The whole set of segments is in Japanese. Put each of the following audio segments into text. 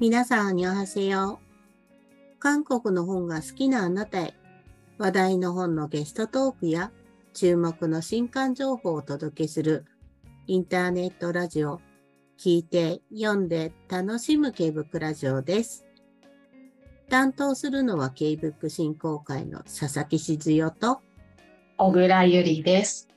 皆さん、にょはせよ。韓国の本が好きなあなたへ、話題の本のゲストトークや注目の新刊情報をお届けするインターネットラジオ、聞いて、読んで、楽しむ K-BOOK ラジオです。担当するのは K-BOOK 振興会の佐々木静代と小倉ゆりです。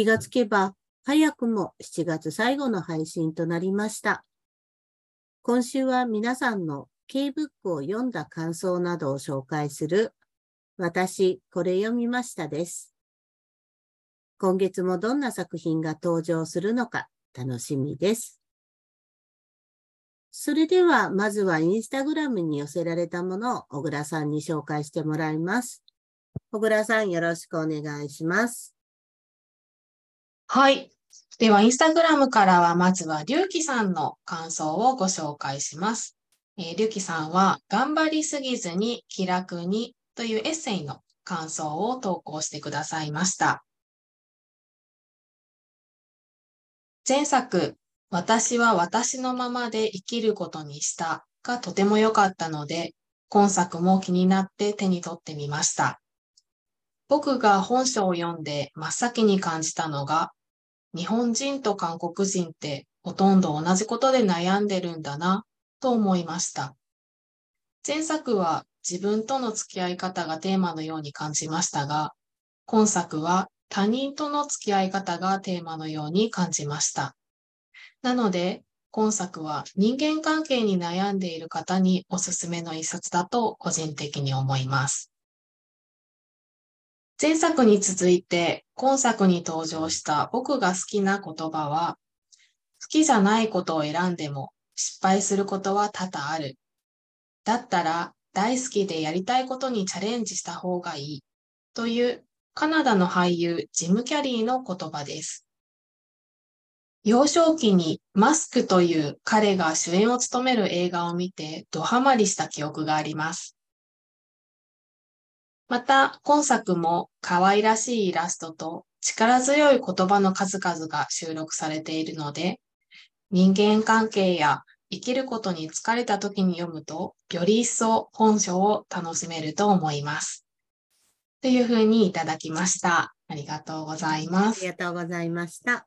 気がつけば、早くも7月最後の配信となりました。今週は皆さんの K-BOOK を読んだ感想などを紹介する、私、これ読みましたです。今月もどんな作品が登場するのか楽しみです。それでは、まずはインスタグラムに寄せられたものを小倉さんに紹介してもらいます。小倉さん、よろしくお願いします。はい。では、インスタグラムからは、まずは、りゅうきさんの感想をご紹介します。えー、りゅうきさんは、頑張りすぎずに気楽にというエッセイの感想を投稿してくださいました。前作、私は私のままで生きることにしたがとても良かったので、今作も気になって手に取ってみました。僕が本書を読んで真っ先に感じたのが、日本人と韓国人ってほとんど同じことで悩んでるんだなと思いました。前作は自分との付き合い方がテーマのように感じましたが、今作は他人との付き合い方がテーマのように感じました。なので、今作は人間関係に悩んでいる方におすすめの一冊だと個人的に思います。前作に続いて今作に登場した僕が好きな言葉は、好きじゃないことを選んでも失敗することは多々ある。だったら大好きでやりたいことにチャレンジした方がいい。というカナダの俳優ジム・キャリーの言葉です。幼少期にマスクという彼が主演を務める映画を見てドハマりした記憶があります。また、今作も可愛らしいイラストと力強い言葉の数々が収録されているので、人間関係や生きることに疲れた時に読むと、より一層本書を楽しめると思います。というふうにいただきました。ありがとうございます。ありがとうございました。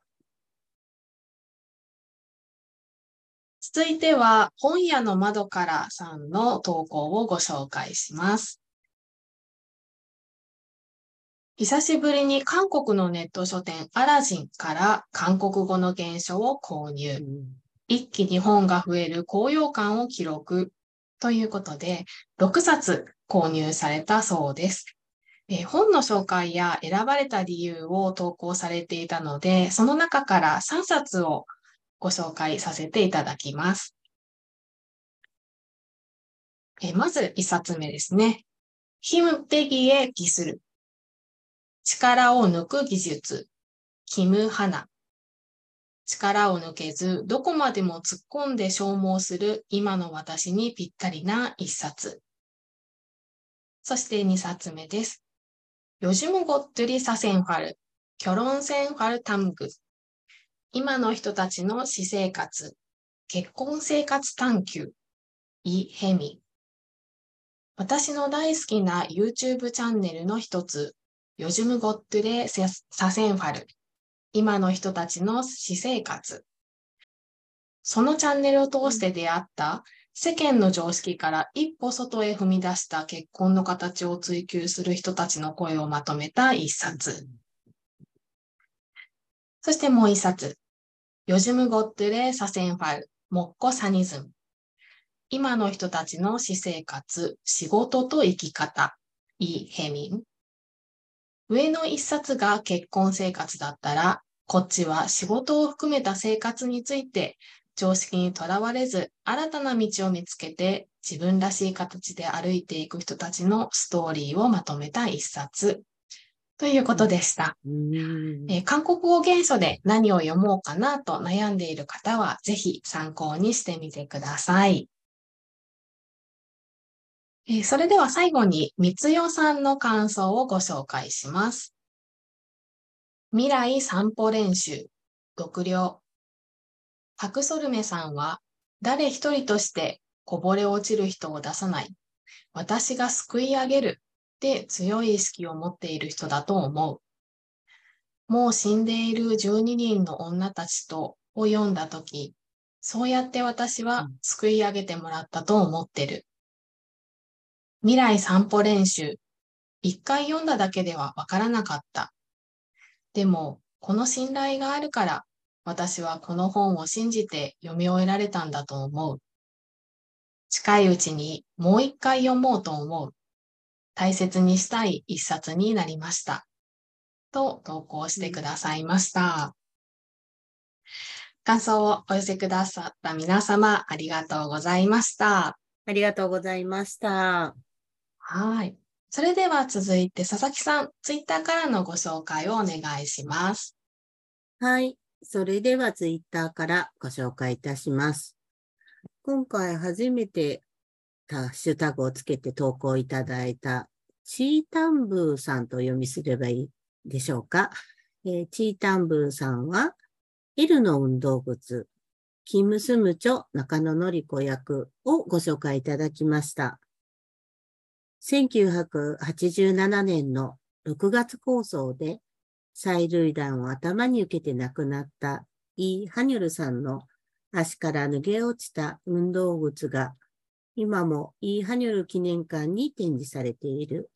続いては、本屋の窓からさんの投稿をご紹介します。久しぶりに韓国のネット書店アラジンから韓国語の原書を購入。一気に本が増える高揚感を記録ということで、6冊購入されたそうです。え本の紹介や選ばれた理由を投稿されていたので、その中から3冊をご紹介させていただきます。えまず1冊目ですね。ヒムペギエギスル。力を抜く技術、キム・ハナ。力を抜けず、どこまでも突っ込んで消耗する今の私にぴったりな一冊。そして二冊目です。ヨジムゴットリサセンファル、キョロンセンファルタムグ。今の人たちの私生活、結婚生活探求、イ・ヘミ。私の大好きな YouTube チャンネルの一つ、ヨジュムゴットレサセンファル。今の人たちの私生活。そのチャンネルを通して出会った世間の常識から一歩外へ踏み出した結婚の形を追求する人たちの声をまとめた一冊。そしてもう一冊。ヨジュムゴットレサセンファル、モッコサニズム。今の人たちの私生活、仕事と生き方、イ・ヘミン。上の一冊が結婚生活だったら、こっちは仕事を含めた生活について常識にとらわれず新たな道を見つけて自分らしい形で歩いていく人たちのストーリーをまとめた一冊ということでした。えー、韓国語原書で何を読もうかなと悩んでいる方はぜひ参考にしてみてください。えーそれでは最後に、三つ代さんの感想をご紹介します。未来散歩練習、読了。パクソルメさんは、誰一人としてこぼれ落ちる人を出さない。私が救い上げる。で強い意識を持っている人だと思う。もう死んでいる12人の女たちとを読んだとき、そうやって私は救い上げてもらったと思ってる。未来散歩練習。一回読んだだけではわからなかった。でも、この信頼があるから、私はこの本を信じて読み終えられたんだと思う。近いうちにもう一回読もうと思う。大切にしたい一冊になりました。と投稿してくださいました。感想をお寄せくださった皆様、ありがとうございました。ありがとうございました。はい。それでは続いて佐々木さん、ツイッターからのご紹介をお願いします。はい。それではツイッターからご紹介いたします。今回初めてハッシュタグをつけて投稿いただいたチータンブーさんと読みすればいいでしょうか。えーチータンブーさんは、L の運動靴、キムスムチョ中野のり子役をご紹介いただきました。1987年の6月放送で、催涙弾を頭に受けて亡くなったイー・ハニョルさんの足から脱げ落ちた運動靴が今もイー・ハニョル記念館に展示されている。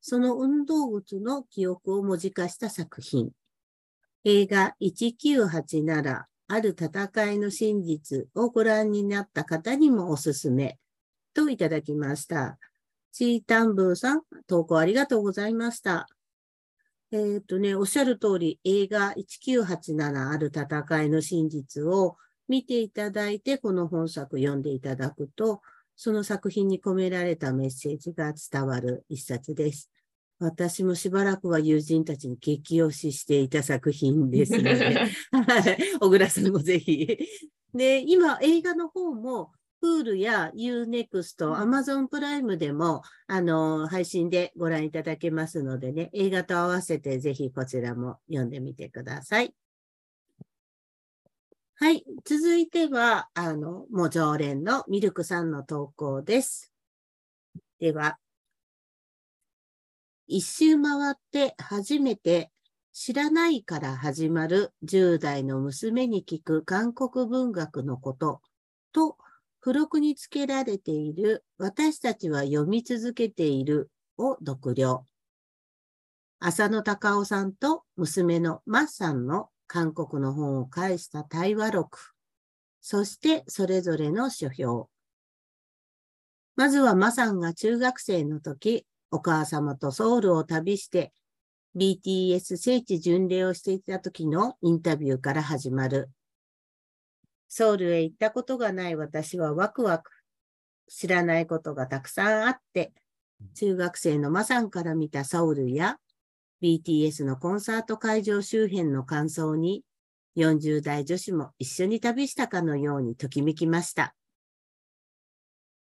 その運動靴の記憶を文字化した作品。映画1987ある戦いの真実をご覧になった方にもおすすめといただきました。チータンブーさん、投稿ありがとうございました。えっ、とね、おっしゃる通り、映画1987ある戦いの真実を見ていただいて、この本作読んでいただくと、その作品に込められたメッセージが伝わる一冊です。私もしばらくは友人たちに激推ししていた作品ですので、はい小倉さんもぜひ。で、今映画の方も、Hulu や Unext、Amazon プライムでも、あの、配信でご覧いただけますのでね、映画と合わせてぜひこちらも読んでみてください。はい。続いては、あの、もう常連のミルクさんの投稿です。では、一周回って初めて知らないから始まる10代の娘に聞く韓国文学のことと、付録につけられている私たちは読み続けているを読了。浅野隆夫さんと娘のマッさんの韓国の本を介した対話録。そしてそれぞれの書評。まずはマさんが中学生の時、お母様とソウルを旅して BTS 聖地巡礼をしていた時のインタビューから始まる。ソウルへ行ったことがない私はワクワク。知らないことがたくさんあって、中学生のマさんから見たソウルや BTS のコンサート会場周辺の感想に40代女子も一緒に旅したかのようにときめきました。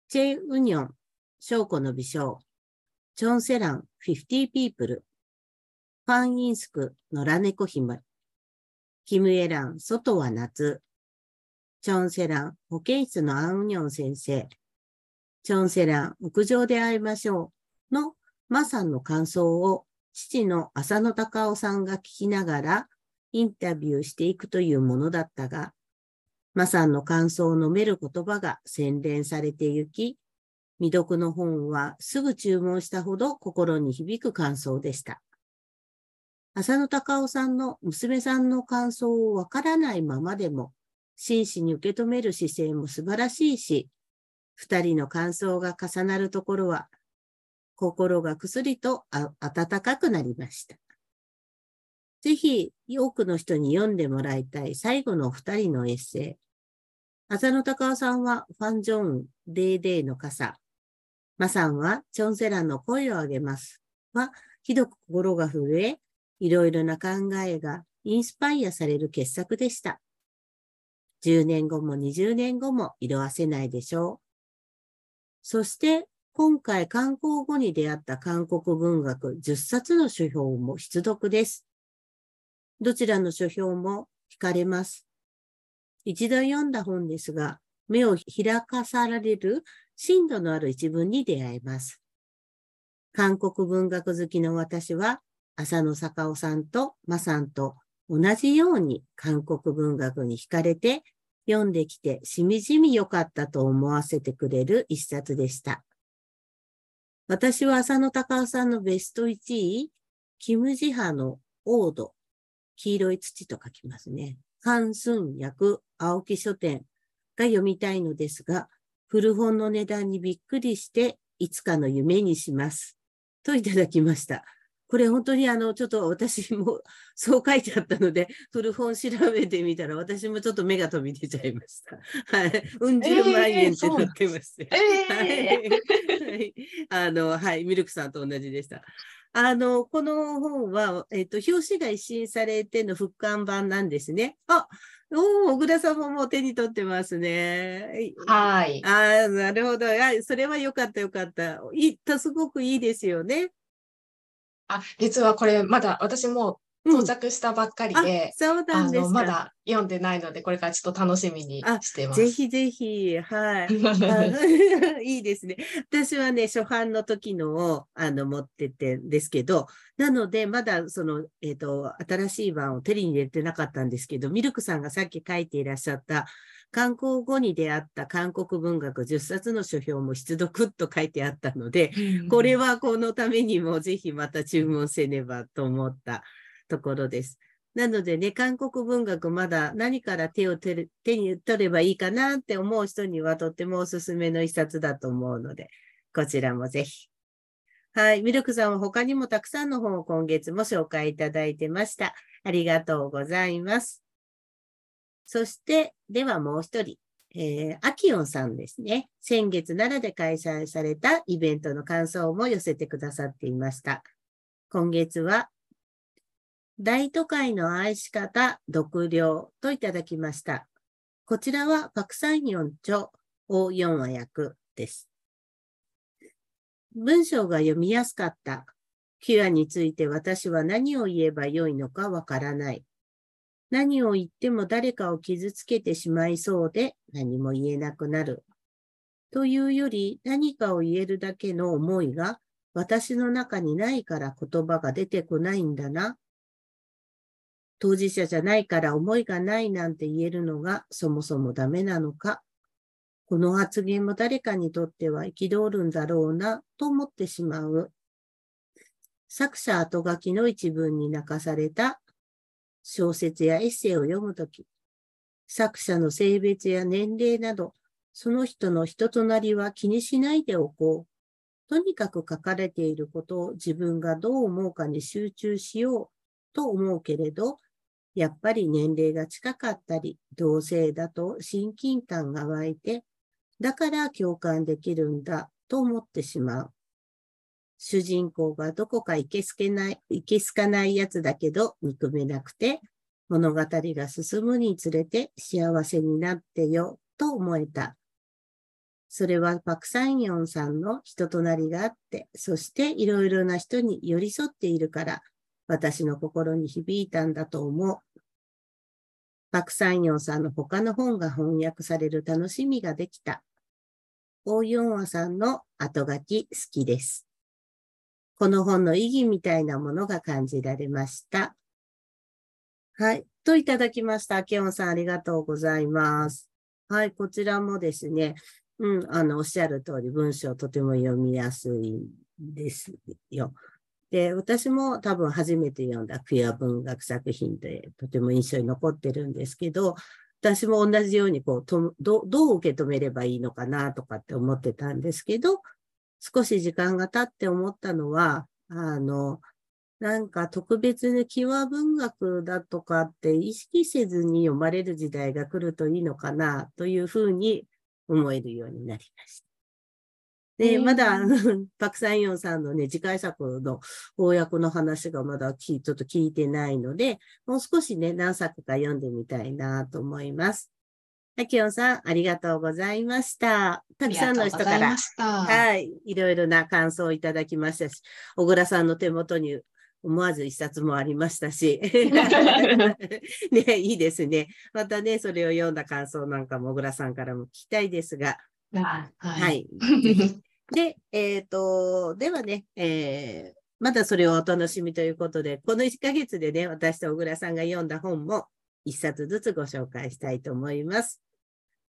チェ・ウニョン、翔子の美少、チョン・セラン、50 people、ファン・インスク、野良猫姫、キム・エラン、外は夏、チョン・セラン、保健室のアン・ニョン先生、チョン・セラン、屋上で会いましょうのマさんの感想を父の浅野隆夫さんが聞きながらインタビューしていくというものだったが、マさんの感想を述べる言葉が洗練されてゆき、未読の本はすぐ注文したほど心に響く感想でした。浅野隆夫さんの娘さんの感想をわからないままでも、真摯に受け止める姿勢も素晴らしいし、二人の感想が重なるところは、心がくすりと温かくなりました。ぜひ、多くの人に読んでもらいたい最後の二人のエッセイ。浅野隆夫さんはファン・ジョン、デーデーの傘。マさんはチョンセランの声を上げます。は、ひどく心が震え、いろいろな考えがインスパイアされる傑作でした。10年後も20年後も色褪せないでしょう。そして、今回観光後に出会った韓国文学10冊の書評も必読です。どちらの書評も惹かれます。一度読んだ本ですが、目を開かされる深度のある一文に出会えます。韓国文学好きの私は、浅野坂尾さんとマさんと同じように韓国文学に惹かれて読んできてしみじみ良かったと思わせてくれる一冊でした。私は浅野隆夫さんのベスト1位、キムジハのオード、黄色い土と書きますね。ハンスン役青木書店が読みたいのですが、古本の値段にびっくりして、いつかの夢にします。といただきました。これ本当にあの、ちょっと私もそう書いてあったので、古本調べてみたら、私もちょっと目が飛び出ちゃいました。はい。うん十万円ってなってまして。えーはい。あの、はい。ミルクさんと同じでした。あの、この本は、えっと、表紙が一新されての復刊版なんですね。あ、おー小倉さんももう手に取ってますね。はい。ああ、なるほど。あそれはよかったよかった。いい、すごくいいですよね。あ、実はこれまだ私もうん到着したばっかりあで、、そうなんですか。まだ読んでないので、これからちょっと楽しみにあしてます。ぜひぜひ、はい。あ いいですね。私はね、初版の時のをあの持っててんですけど、なので、まだその、えっ、と、新しい版を手に入れてなかったんですけど、ミルクさんがさっき書いていらっしゃった、観光後に出会った韓国文学10冊の書評も必読と書いてあったので、うんこれはこのためにもぜひまた注文せねばと思ったところです。なのでね、韓国文学まだ何から手を手に取ればいいかなって思う人にはとってもおすすめの一冊だと思うので、こちらもぜひ。はい。ミルクさんは他にもたくさんの本を今月も紹介いただいてました。ありがとうございます。そして、ではもう一人。えー、アキオンさんですね。先月奈良で開催されたイベントの感想も寄せてくださっていました。今月は、大都会の愛し方、読了といただきました。こちらはパクサンヨン著を4話訳です。文章が読みやすかった。キュアについて私は何を言えばよいのかわからない。何を言っても誰かを傷つけてしまいそうで何も言えなくなる。というより何かを言えるだけの思いが私の中にないから言葉が出てこないんだな。当事者じゃないから思いがないなんて言えるのがそもそもダメなのか。この発言も誰かにとっては憤るんだろうなと思ってしまう。作者後書きの一文に泣かされた小説やエッセイを読むとき、作者の性別や年齢など、その人の人となりは気にしないでおこう。とにかく書かれていることを自分がどう思うかに集中しようと思うけれど、やっぱり年齢が近かったり、同性だと親近感が湧いて、だから共感できるんだと思ってしまう。主人公がどこかいけすけない、いけすかないやつだけど憎めなくて、物語が進むにつれて幸せになってよと思えた。それはパクサンヨンさんの人となりがあって、そしていろいろな人に寄り添っているから、私の心に響いたんだと思う。パクサンヨンさんの他の本が翻訳される楽しみができた。オーヨンワさんの後書き好きです。この本の意義みたいなものが感じられました。はい。といただきました。ケオンさんありがとうございます。はい。こちらもですね、うん、あの、おっしゃる通り文章とても読みやすいんですよ。で、私も多分初めて読んだクィア文学作品でとても印象に残ってるんですけど、私も同じようにこうとど、どう受け止めればいいのかなとかって思ってたんですけど、少し時間が経って思ったのは、あの、なんか特別にキワ文学だとかって意識せずに読まれる時代が来るといいのかなというふうに思えるようになりました。で、まだ、パクサンヨンさんのね、次回作の翻訳の話がまだきちょっと聞いてないので、もう少しね、何作か読んでみたいなと思います。あきおんさん、ありがとうございました。たくさんの人から。はい、いろいろな感想をいただきましたし、小倉さんの手元に思わず一冊もありましたし、ね、いいですね。またね、それを読んだ感想なんかも小倉さんからも聞きたいですが、は。はいい。で、えっ、と、ではね、えーまだそれをお楽しみということで、この1ヶ月でね、私と小倉さんが読んだ本も1冊ずつご紹介したいと思います。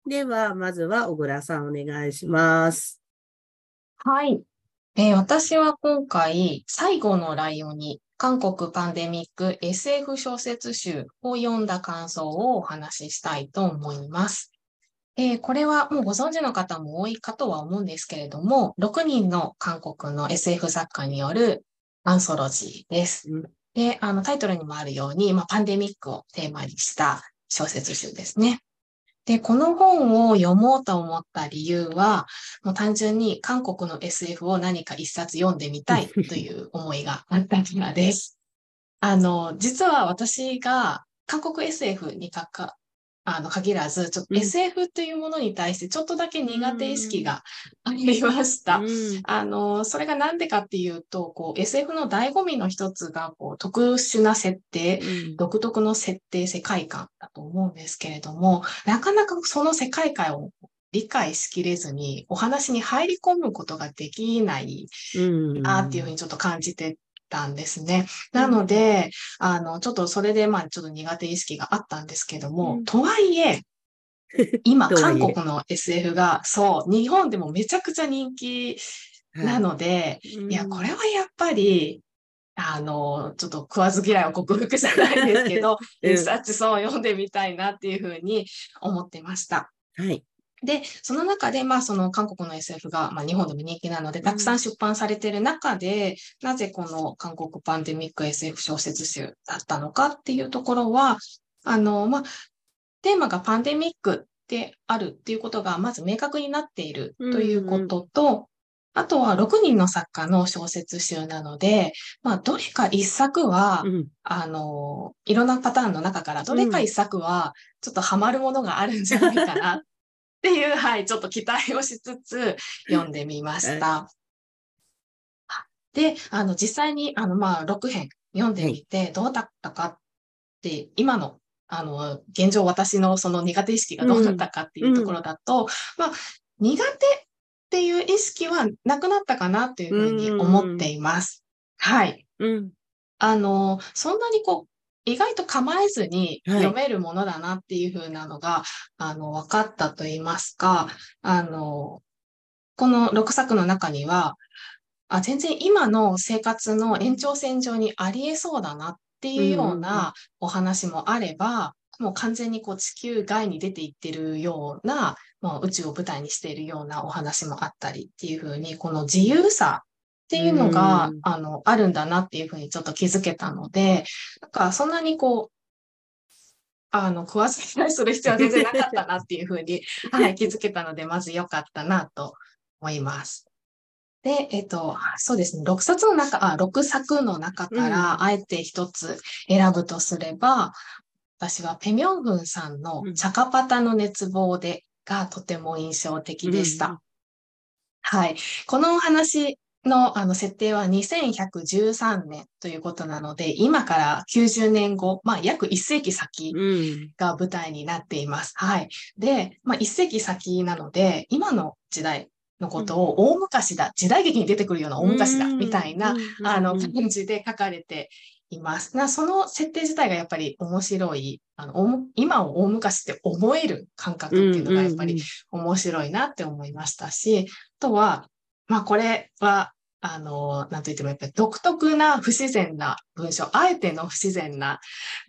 では、まずは小倉さんお願いします。はい。えー私は今回、最後のライオンに、韓国パンデミック SF 小説集を読んだ感想をお話ししたいと思います。えーこれはもうご存知の方も多いかとは思うんですけれども、6人の韓国の SF 作家によるアンソロジーです。うんで、あのタイトルにもあるように、まあ、パンデミックをテーマにした小説集ですね。で、この本を読もうと思った理由は、もう単純に韓国の SF を何か一冊読んでみたい という思いがあったからです。あの、実は私が韓国 SF にかか、あの、限らず、ちょっとうん。SF というものに対してちょっとだけ苦手意識がありました。うん。あの、それがなんでかっていうと、こう、SF の醍醐味の一つが、こう、特殊な設定、うん。独特の設定、世界観だと思うんですけれども、なかなかその世界観を理解しきれずに、お話に入り込むことができないうん。なっていうふうにちょっと感じてたんですね。なので、あの、ちょっとそれで、まあ、ちょっと苦手意識があったんですけども、うんとはいえ、今、韓国の SF が、そう、日本でもめちゃくちゃ人気なので、いいや、これはやっぱり、あの、ちょっと食わず嫌いを克服じゃないですけど、うん一冊そう読んでみたいなっていうふうに思ってました。はい。で、その中で、まあ、その韓国の SF が、まあ、日本でも人気なので、たくさん出版されている中で、なぜこの韓国パンデミック SF 小説集だったのかっていうところは、あの、まあ、テーマがパンデミックであるっていうことが、まず明確になっているということと、あとは6人の作家の小説集なので、まあ、どれか一作は、うん。あの、いろんなパターンの中から、どれか一作は、ちょっとハマるものがあるんじゃないかなっていう、はい、ちょっと期待をしつつ読んでみました。で、あの、実際に、あの、まあ、6編読んでみて、どうだったかって、今の、あの、現状私のその苦手意識がどうだったかっていうところだと、まあ、苦手っていう意識はなくなったかなというふうに思っています。はい。うん。あの、そんなにこう、意外と構えずにはい。読めるものだなっていう風なのが、あの、分かったと言いますか、あの、この6作の中には、あ、全然今の生活の延長線上にありえそうだなっていうようなお話もあれば、もう完全にこう地球外に出ていってるような、もう宇宙を舞台にしているようなお話もあったりっていう風に、この自由さっていうのが、うんあの、あるんだなっていうふうにちょっと気づけたので、なんかそんなにこう、あの、食わず嫌いする必要は全然なかったなっていうふうに、はい、気づけたので、まず良かったなと思います。で、えっと、そうですね、6冊の中、あ、6作の中かうら、あえて一つ選ぶとすれば、私はペミョンフンさんのうんチャカパタの熱望でがとても印象的でした。うんはい。このお話のあの設定は2113年ということなので、今から90年後、まあ約1世紀先うん。が舞台になっています。はい。で、まあ1世紀先なので、今の時代のことを大昔だ、時代劇に出てくるような大昔だ、みたいな、あの、感じで書かれています。なその設定自体がやっぱり面白い、あの、今を大昔って思える感覚っていうのがやっぱり面白いなって思いましたし、あとは、まあこれは、あの、なんと言ってもやっぱり独特な不自然な文章、あえての不自然な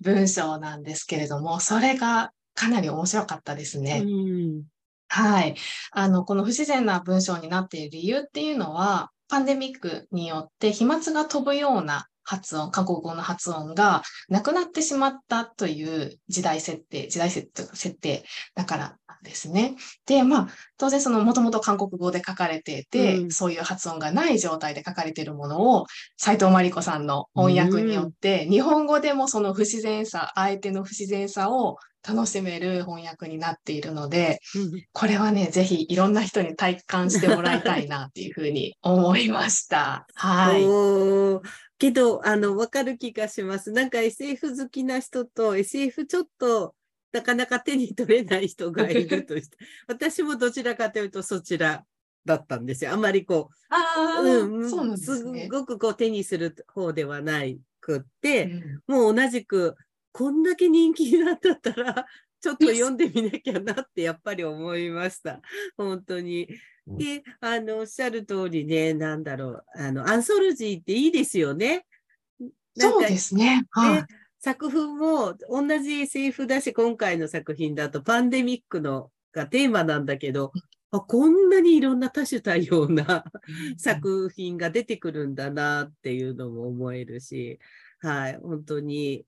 文章なんですけれども、それがかなり面白かったですね。うんはい。あの、この不自然な文章になっている理由っていうのは、パンデミックによって飛沫が飛ぶような発音、韓国語の発音がなくなってしまったという時代設定、時代設定だからですね。で、まあ、当然そのもともと韓国語で書かれていて、うんそういう発音がない状態で書かれているものを、斉藤真理子さんの翻訳によって、日本語でもその不自然さ、相手の不自然さを楽しめる翻訳になっているので、これはね、ぜひいろんな人に体感してもらいたいなっていうふうに思いました。はい。けど、あの、わかる気がします。なんか SF 好きな人と SF ちょっとなかなか手に取れない人がいるとして、私もどちらかというとそちらだったんですよ。あんまりこう、あうん、そうなんですね、すごくこう手にする方ではないくって、うん、もう同じく、こんだけ人気になったったら、ちょっと読んでみなきゃなってやっぱり思いました。本当に。で、あの、おっしゃる通りね、なんだろう、あの、アンソロジーっていいですよね。そうですね。はい、作風も同じ SF だし、今回の作品だとパンデミックのがテーマなんだけど、あこんなにいろんな多種多様な作品が出てくるんだなっていうのも思えるし、はい、本当に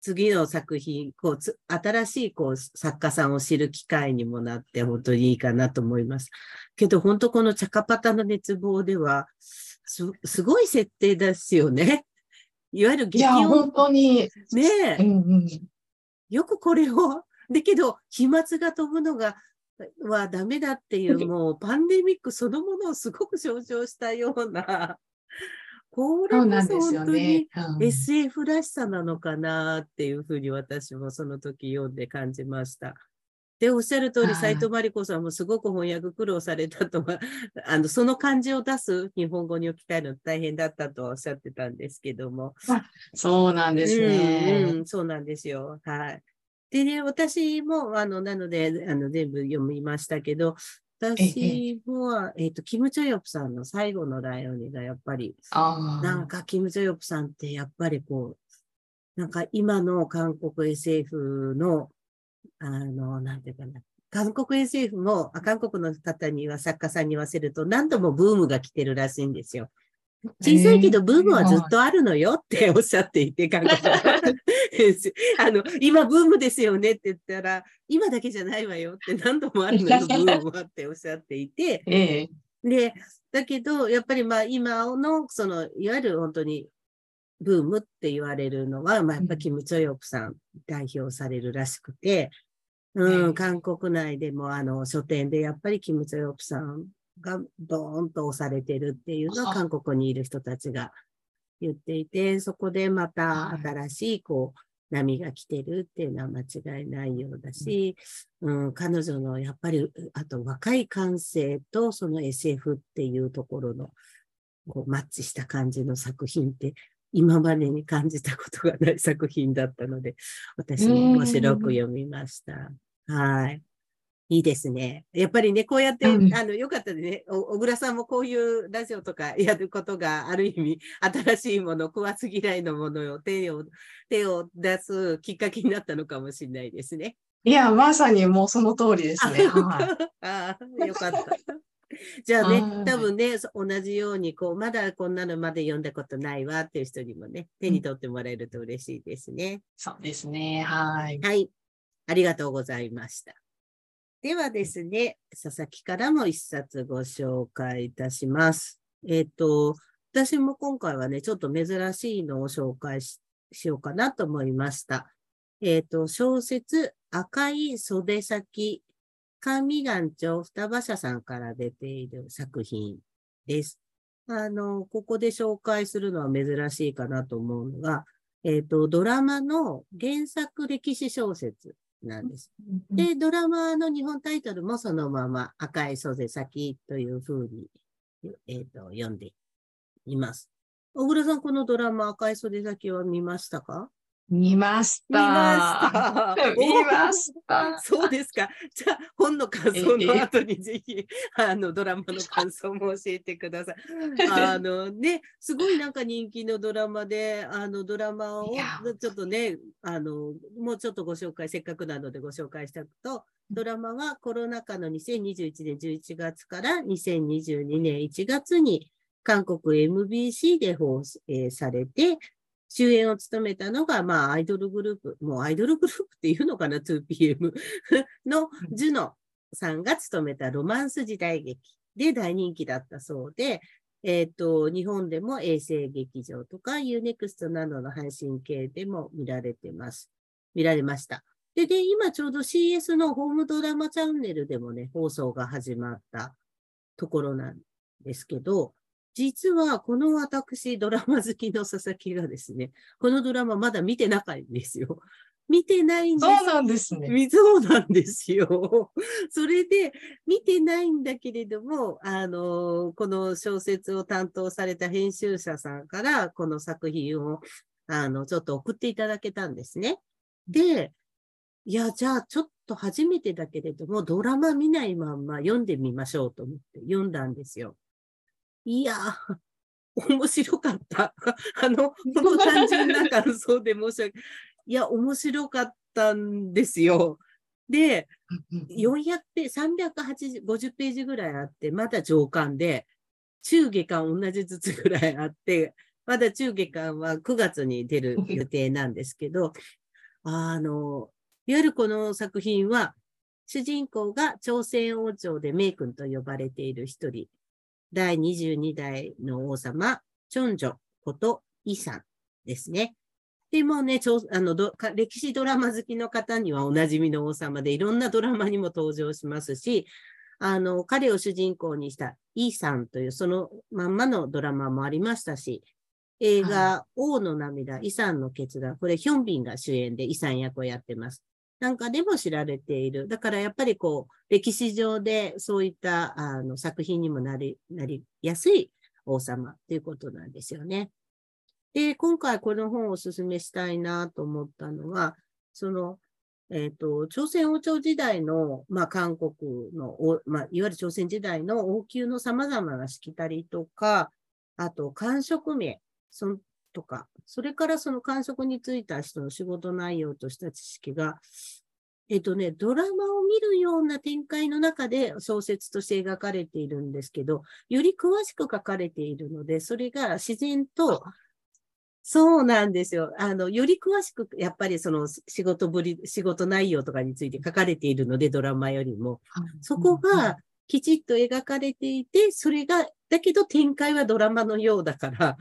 次の作品、こう新しいこう作家さんを知る機会にもなって本当にいいかなと思います。けど本当このチャカパタの熱望ではす、すごい設定ですよね。いわゆる劇音。本当に。ねえ、うんうん。よくこれを、だけど、飛沫が飛ぶのが、はダメだっていう、もうパンデミックそのものをすごく象徴したような、これこそ本当に SF らしさなのかなっていうふうに私もその時読んで感じました。で、おっしゃる通り、斎藤真理子さんもすごく翻訳苦労されたとは、あの、その漢字を出す日本語に置き換えるの大変だったとおっしゃってたんですけども。そうなんですね、うん、うん。そうなんですよ。はい。でね、私も、あの、なので、あの、全部読みましたけど、私は、えっ、ー、と、キム・チョヨプさんの最後のライオニがやっぱり、なんかキム・チョヨプさんってやっぱりこう、なんか今の韓国 SF のあの、なんていうかな。韓国 SF も、韓国の方には、作家さんに言わせると、何度もブームが来てるらしいんですよ。小さいけど、ブームはずっとあるのよっておっしゃっていて、韓国 あの、今ブームですよねって言ったら、今だけじゃないわよって何度もあるのよ、ブームはっておっしゃっていて、で、だけど、やっぱりまあ今の、その、いわゆる本当にブームって言われるのは、まあ、やっぱキム・チョヨプさん代表されるらしくて、うん、韓国内でもあの書店でやっぱりキム・チョヨプさんがドーンと押されてるっていうのは韓国にいる人たちが言っていて、そこでまた新しいこう波が来てるっていうのは間違いないようだし、うん、彼女のやっぱりあと若い感性とその SF っていうところのこうマッチした感じの作品って今までに感じたことがない作品だったので、私も面白く読みました。はい。いいですね。やっぱりね、こうやって、うん、あの、よかったでね、小倉さんもこういうラジオとかやることがある意味、新しいもの、食わず嫌いのものを手を、手を出すきっかけになったのかもしれないですね。いや、まさにもうその通りですね。ああ、よかった。じゃあね、多分ね、同じように、こう、まだこんなのまで読んだことないわっていう人にもね、手に取ってもらえると嬉しいですね。うん、そうですね。はい。はい。ありがとうございました。ではですね、佐々木からも一冊ご紹介いたします。えっ、ー、と、私も今回はね、ちょっと珍しいのを紹介しようかなと思いました。えっ、ー、と、小説、赤い袖先甘味岩町双葉社さんから出ている作品です。あの、ここで紹介するのは珍しいかなと思うのが、えっ、ー、と、ドラマの原作歴史小説なんです。で、ドラマの日本タイトルもそのまま赤い袖先というふうに、えーと、読んでいます。小倉さん、このドラマ赤い袖先は見ましたか？見ました。見ました。そうですか。じゃあ、本の感想の後にぜひ、あの、ドラマの感想も教えてください。あのね、すごいなんか人気のドラマで、あの、ドラマをちょっとね、あの、もうちょっとご紹介、せっかくなのでご紹介したと、ドラマはコロナ禍の2021年11月から2022年1月に韓国 MBC で放送、えー、されて、主演を務めたのが、まあ、アイドルグループ、もうアイドルグループっていうのかな、2PM のジュノさんが務めたロマンス時代劇で大人気だったそうで、えっ、ー、と、日本でも衛星劇場とか UNEXT などの配信系でも見られてます。見られました。で、で、今ちょうど CS のホームドラマチャンネルでもね、放送が始まったところなんですけど、実はこの私、ドラマ好きの佐々木がですね、このドラマまだ見てなかったんですよ。見てないんです。そうなんですね。そうなんですよ。それで、見てないんだけれども、あの、この小説を担当された編集者さんから、この作品を、あの、ちょっと送っていただけたんですね。で、いや、じゃあ、ちょっと初めてだけれども、ドラマ見ないまんま読んでみましょうと思って読んだんですよ。いやー、面白かった。あの、本当単純な感想で申し訳いや、面白かったんですよ。で、400ページ、350ページぐらいあって、まだ上巻で、中下巻同じずつぐらいあって、まだ中下巻は9月に出る予定なんですけど、あの、いわゆるこの作品は、主人公が朝鮮王朝で名君と呼ばれている一人、第22代の王様、チョンジョことイさんですね。でもね、あの歴史ドラマ好きの方にはおなじみの王様で、いろんなドラマにも登場しますし、あの、彼を主人公にしたイーさんというそのまんまのドラマもありましたし、映画、はい、王の涙、イさんの決断、これヒョンビンが主演でイさん役をやってます。なんかでも知られている。だからやっぱりこう、歴史上でそういったあの作品にもなりなりやすい王様ということなんですよね。で、今回この本をお勧めしたいなと思ったのは、その、えっ、ー、と、朝鮮王朝時代の、まあ、韓国の、まあ、いわゆる朝鮮時代の王宮の様々なしきたりとか、あと、官職名、そとか、それからその官職に就いた人の仕事内容とした知識が、えっ、ー、とね、ドラマを見るような展開の中で小説として描かれているんですけど、より詳しく書かれているので、それが自然とそうなんですよ。あの、より詳しく、やっぱりその仕事ぶり、仕事内容とかについて書かれているので、ドラマよりも。そこがきちっと描かれていて、それが、だけど展開はドラマのようだから、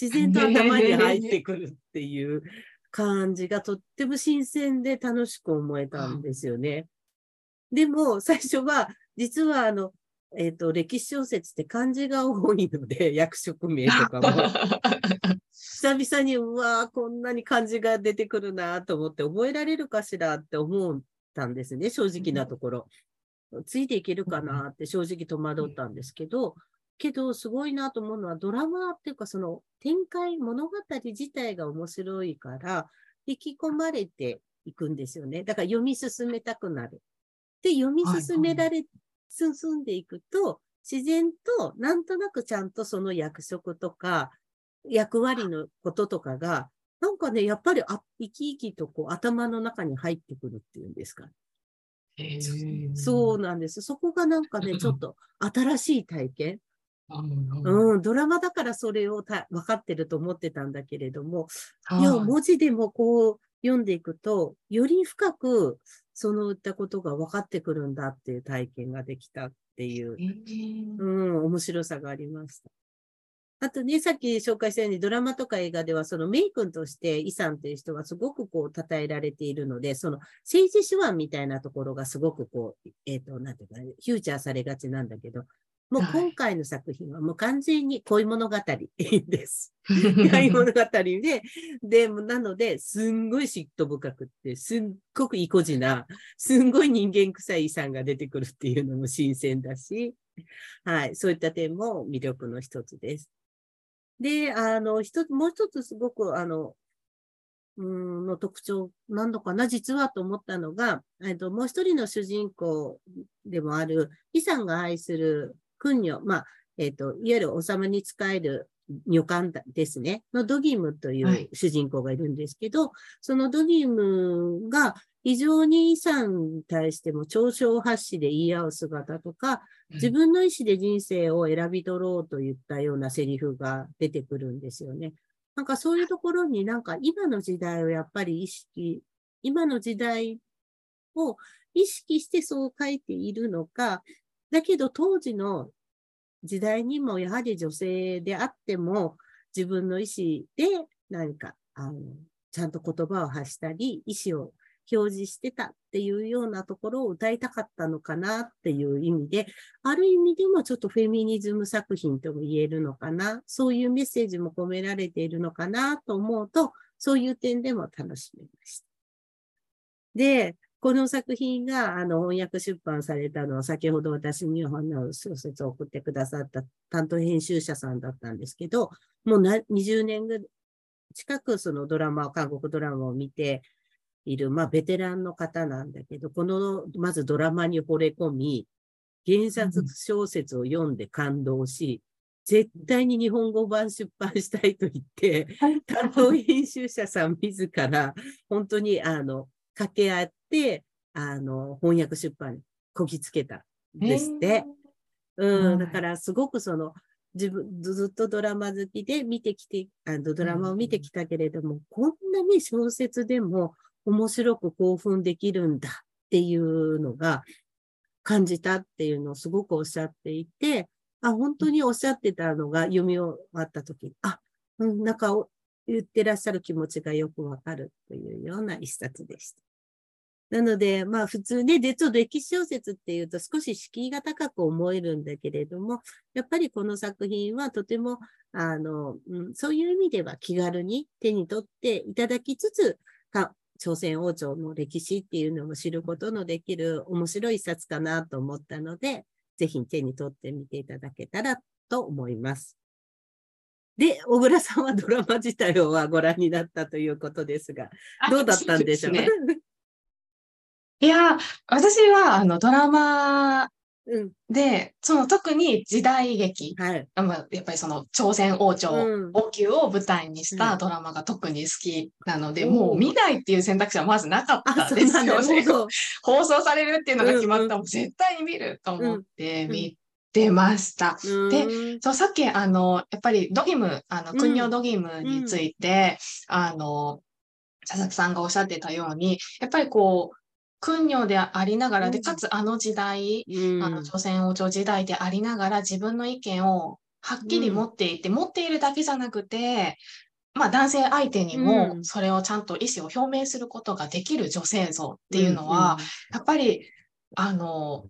自然と頭に入ってくるっていう感じがとっても新鮮で楽しく思えたんですよね。でも、最初は、実はあの、えっ、ー、と、歴史小説って漢字が多いので、役職名とかも。久々に、うわこんなに漢字が出てくるなと思って、覚えられるかしらって思ったんですね、正直なところ。ついていけるかなって正直戸惑ったんですけど、けど、すごいなと思うのは、ドラマっていうか、その展開、物語自体が面白いから、引き込まれていくんですよね。だから読み進めたくなる。で、読み進められ進んでいくと、自然となんとなくちゃんとその役職とか役割のこととかが、なんかね、やっぱりあ生き生きとこう頭の中に入ってくるっていうんですか。そうなんです。そこがなんかね、ちょっと新しい体験。うん、ドラマだからそれをた分かってると思ってたんだけれども、いや、文字でもこう読んでいくと、より深くそのったことが分かってくるんだっていう体験ができたっていう、うん、面白さがありました。あとね、さっき紹介したようにドラマとか映画では、そのメイ君としてイさんという人がすごくこう称えられているので、その政治手腕みたいなところがすごくこう、えっ、ー、と、なんていうか、フューチャーされがちなんだけど、もう今回の作品はもう完全に恋物語です。恋物語で、で、なので、すんごい嫉妬深くって、すっごく意固地な、すんごい人間臭い遺産が出てくるっていうのも新鮮だし、はい、そういった点も魅力の一つです。で、あの、一つ、もう一つすごく、あの、うんの特徴なのかな、実はと思ったのが、えっと、もう一人の主人公でもある、イさんが愛する訓女、まあ、えっ、ー、と、いわゆる王様に仕える女官ですね、のドギムという主人公がいるんですけど、はい、そのドギムが非常に遺産に対しても嘲笑発しで言い合う姿とか、自分の意思で人生を選び取ろうといったようなセリフが出てくるんですよね。なんかそういうところになんか今の時代をやっぱり意識、今の時代を意識してそう書いているのか、だけど当時の時代にもやはり女性であっても自分の意思で何かあのちゃんと言葉を発したり、意思を表示してたっていうようなところを歌いたかったのかなっていう意味で、ある意味でもちょっとフェミニズム作品とも言えるのかな、そういうメッセージも込められているのかなと思うと、そういう点でも楽しめました。で、この作品があの翻訳出版されたのは、先ほど私にお話の小説を送ってくださった担当編集者さんだったんですけど、もうな20年ぐ近くそのドラマ、韓国ドラマを見ている、まあ、ベテランの方なんだけど、この、まずドラマに惚れ込み、原作小説を読んで感動し、絶対に日本語版出版したいと言って、担当編集者さん自ら、本当に、あの、掛け合って、あの、翻訳出版にこぎつけたんですって。うん、だからすごくその、自分、ずっとドラマ好きで見てきて、あのドラマを見てきたけれども、こんなに小説でも面白く興奮できるんだっていうのが感じたっていうのをすごくおっしゃっていて、あ、本当におっしゃってたのが読み終わった時に、あ、うん、なんか言ってらっしゃる気持ちがよくわかるというような一冊でした。なので、まあ普通ね、で、ちょっと歴史小説っていうと少し敷居が高く思えるんだけれども、やっぱりこの作品はとても、あの、うん、そういう意味では気軽に手に取っていただきつつ、朝鮮王朝の歴史っていうのも知ることのできる面白い一冊かなと思ったので、ぜひ手に取ってみていただけたらと思います。で、小倉さんはドラマ自体をご覧になったということですが、どうだったんでしょう、ね、いや、私はあのドラマうん、で、その特に時代劇、はい、やっぱりその朝鮮王朝、王宮を舞台にしたドラマが特に好きなので、うん、もう見ないっていう選択肢はまずなかったんですよね。放送されるっていうのが決まったら、うん、絶対に見ると思って見てました。で、そう、さっきあの、やっぱりドギム、あの、国をドギムについて、あの、佐々木さんがおっしゃってたように、やっぱりこう、君女でありながらで、かつあの時代、うん、あの朝鮮王朝時代でありながら自分の意見をはっきり持っていて、うん、持っているだけじゃなくて、まあ男性相手にもそれをちゃんと意思を表明することができる女性像っていうのは、やっぱり、あの、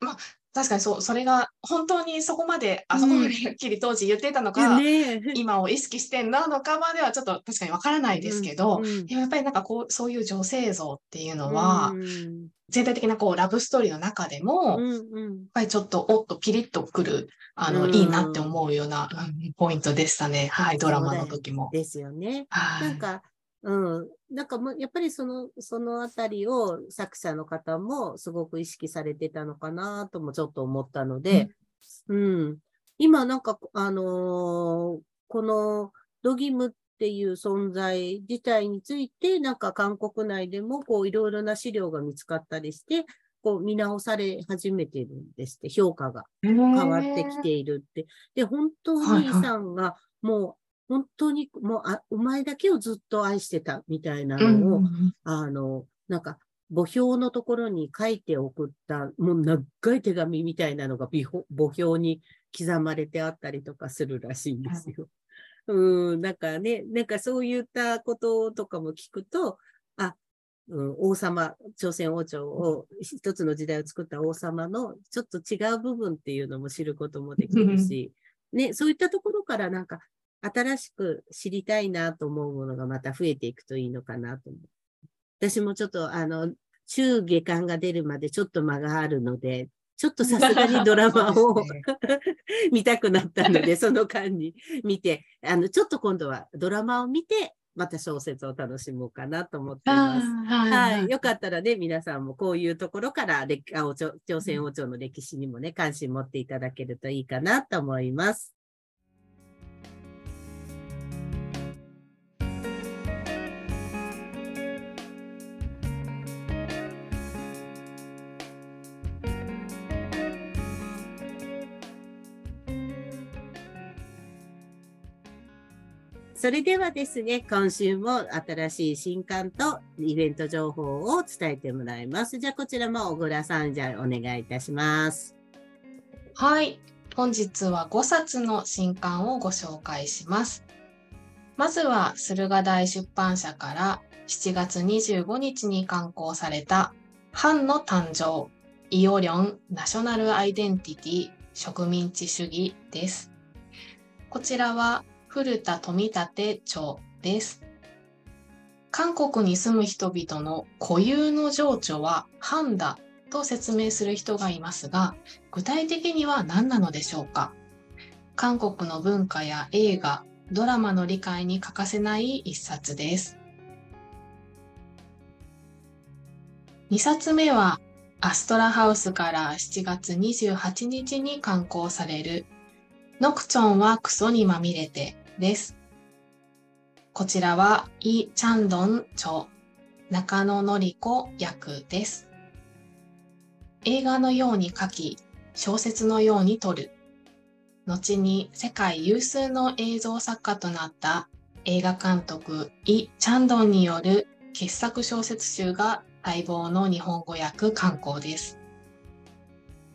まあ確かにそう、それが本当にそこまで、あそこまではっきり当時言ってたのか、ね、今を意識してんなのかまではちょっと確かにわからないですけど、うんうん、やっぱりなんかこう、そういう女性像っていうのは、うん、全体的なこう、ラブストーリーの中でも、うんうん、やっぱりちょっとおっとピリッとくる、あの、うん、いいなって思うような、ポイントでしたね。はい、ドラマの時も。ですよね。はい、なんか、うん。なんかもう、やっぱりその、そのあたりを作者の方もすごく意識されてたのかなともちょっと思ったので、うん、うん。今なんか、あのー、このドギムっていう存在自体について、なんか韓国内でもこういろいろな資料が見つかったりして、こう見直され始めてるんですって、評価が変わってきているって。で、本当にイさんがもう本当にもうあ、お前だけをずっと愛してたみたいなのを、うん、あの、なんか、墓標のところに書いて送った、もう長い手紙みたいなのが墓標に刻まれてあったりとかするらしいんですよ。うん、なんかね、なんかそういったこととかも聞くと、あ、うん、王様、朝鮮王朝を一つの時代を作った王様のちょっと違う部分っていうのも知ることもできるし、ね、そういったところからなんか新しく知りたいなと思うものがまた増えていくといいのかなと思う。私もちょっと、あの、中下巻が出るまでちょっと間があるので、ちょっとさすがにドラマを 見たくなったので、その間に見て、あの、ちょっと今度はドラマを見て、また小説を楽しもうかなと思っています。はい、はい、よかったらね、皆さんもこういうところから朝鮮王朝の歴史にもね、関心持っていただけるといいかなと思います。それではですね、今週も新しい新刊とイベント情報を伝えてもらいます。じゃあ、こちらも小倉さん、じゃあお願いいたします。はい。本日は5冊の新刊をご紹介します。まずは、駿河台出版社から7月25日に刊行された、藩の誕生、イオリョンナショナルアイデンティティ植民地主義です。こちらは古田富立町です。韓国に住む人々の固有の情緒は藩だと説明する人がいますが、具体的には何なのでしょうか？韓国の文化や映画、ドラマの理解に欠かせない一冊です。2冊目はアストラハウスから7月28日に刊行されるノクチョンはクソにまみれてです。こちらはイ・チャンドン著中野のり子役です。映画のように書き、小説のように撮る。後に世界有数の映像作家となった映画監督イ・チャンドンによる傑作小説集が待望の日本語訳観光です。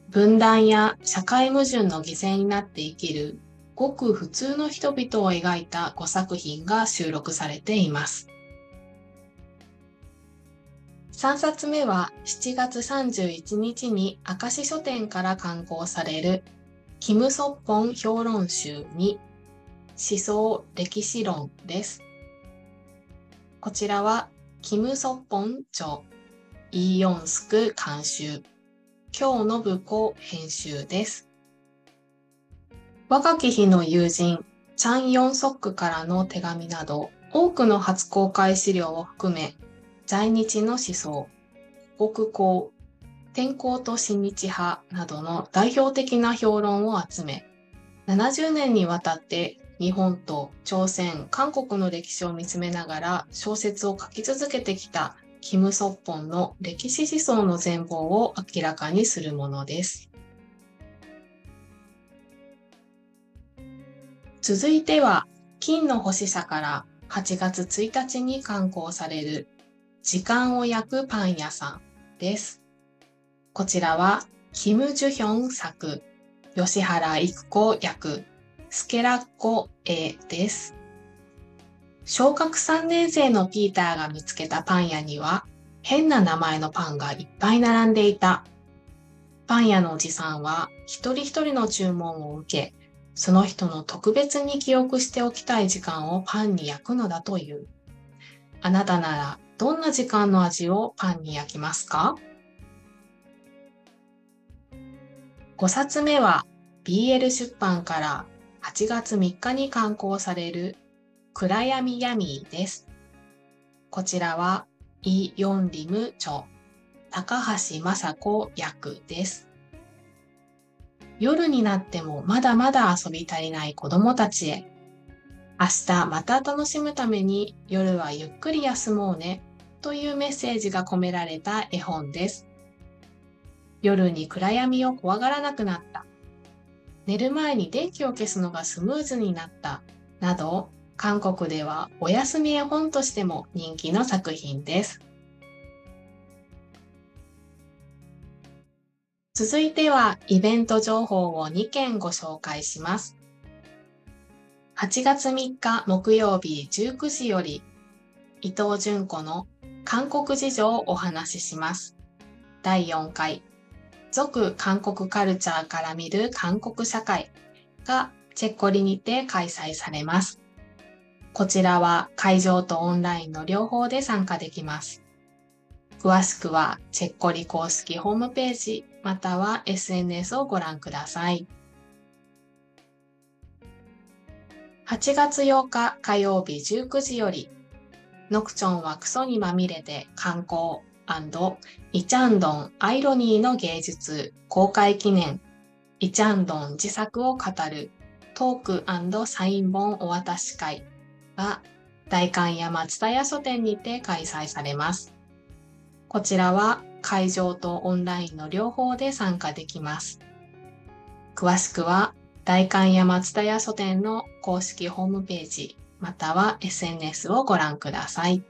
分断や社会矛盾の犠牲になって生きるごく普通の人々を描いた5作品が収録されています。3冊目は7月31日に明石書店から刊行されるキム・ソッポン評論集に思想歴史論です。こちらはキム・ソッポン著イーヨンスク監修、今日信子編集です。若き日の友人、チャン・ヨンソックからの手紙など、多くの初公開資料を含め、在日の思想、国交、天候と親日派などの代表的な評論を集め、70年にわたって日本と朝鮮、韓国の歴史を見つめながら小説を書き続けてきたキム・ソッポンの歴史思想の全貌を明らかにするものです。続いては、金の星社から8月1日に刊行される時間を焼くパン屋さんです。こちらは、キム・ジュヒョン作、吉原育子役、スケラッコ A です。小学3年生のピーターが見つけたパン屋には変な名前のパンがいっぱい並んでいた。パン屋のおじさんは一人一人の注文を受け、その人の特別に記憶しておきたい時間をパンに焼くのだという。あなたならどんな時間の味をパンに焼きますか ?5 冊目は BL 出版から8月3日に刊行される暗闇闇です。こちらは、イ・ヨンリム著、高橋雅子役です。夜になってもまだまだ遊び足りない子供たちへ、明日また楽しむために夜はゆっくり休もうねというメッセージが込められた絵本です。夜に暗闇を怖がらなくなった。寝る前に電気を消すのがスムーズになった。など、韓国ではお休み絵本としても人気の作品です。続いてはイベント情報を2件ご紹介します。8月3日木曜日19時より伊藤淳子の韓国事情をお話しします。第4回俗韓国カルチャーから見る韓国社会がチェッコリにて開催されます。こちらは会場とオンラインの両方で参加できます。詳しくはチェッコリ公式ホームページまたは SNS をご覧ください。8月8日火曜日19時よりノクチョンはクソにまみれて観光イチャンドンアイロニーの芸術公開記念イチャンドン自作を語るトークサイン本お渡し会は大観山蔦屋書店にて開催されます。こちらは会場とオンラインの両方で参加できます。詳しくは大観山蔦屋書店の公式ホームページまたは SNS をご覧ください。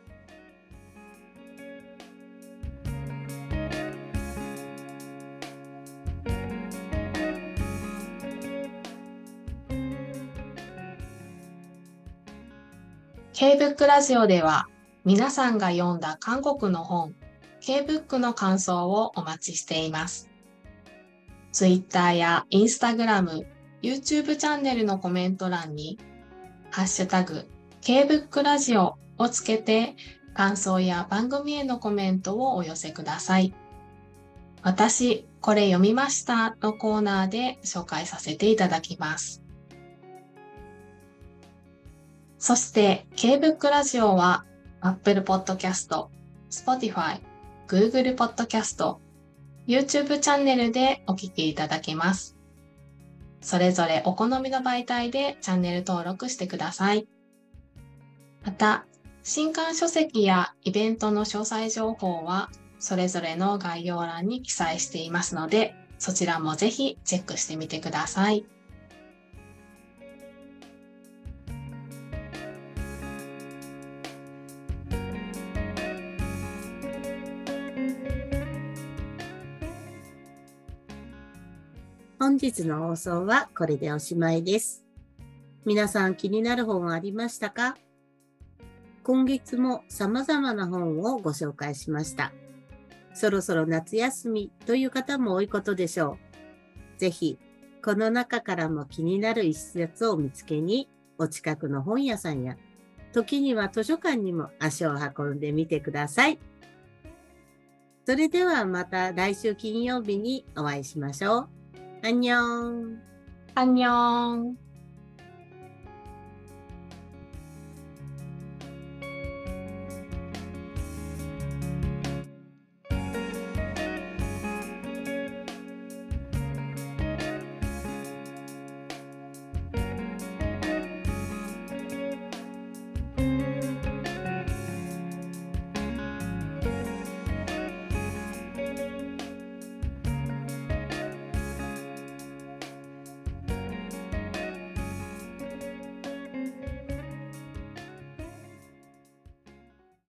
K-BOOK ラジオでは皆さんが読んだ韓国の本、K-BOOK の感想をお待ちしています。Twitter や Instagram、YouTube チャンネルのコメント欄に、ハッシュタグ、K-BOOK ラジオをつけて、感想や番組へのコメントをお寄せください。私、これ読みましたのコーナーで紹介させていただきます。そして、K-BOOK ラジオは Apple Podcast、Spotify、Google Podcast、YouTube チャンネルでお聞きいただけます。それぞれお好みの媒体でチャンネル登録してください。また、新刊書籍やイベントの詳細情報はそれぞれの概要欄に記載していますので、そちらもぜひチェックしてみてください。本日の放送はこれでおしまいです。皆さん気になる本はありましたか？今月も様々な本をご紹介しました。そろそろ夏休みという方も多いことでしょう。ぜひ、この中からも気になる一冊を見つけに、お近くの本屋さんや、時には図書館にも足を運んでみてください。それではまた来週金曜日にお会いしましょう。 안녕. 안녕.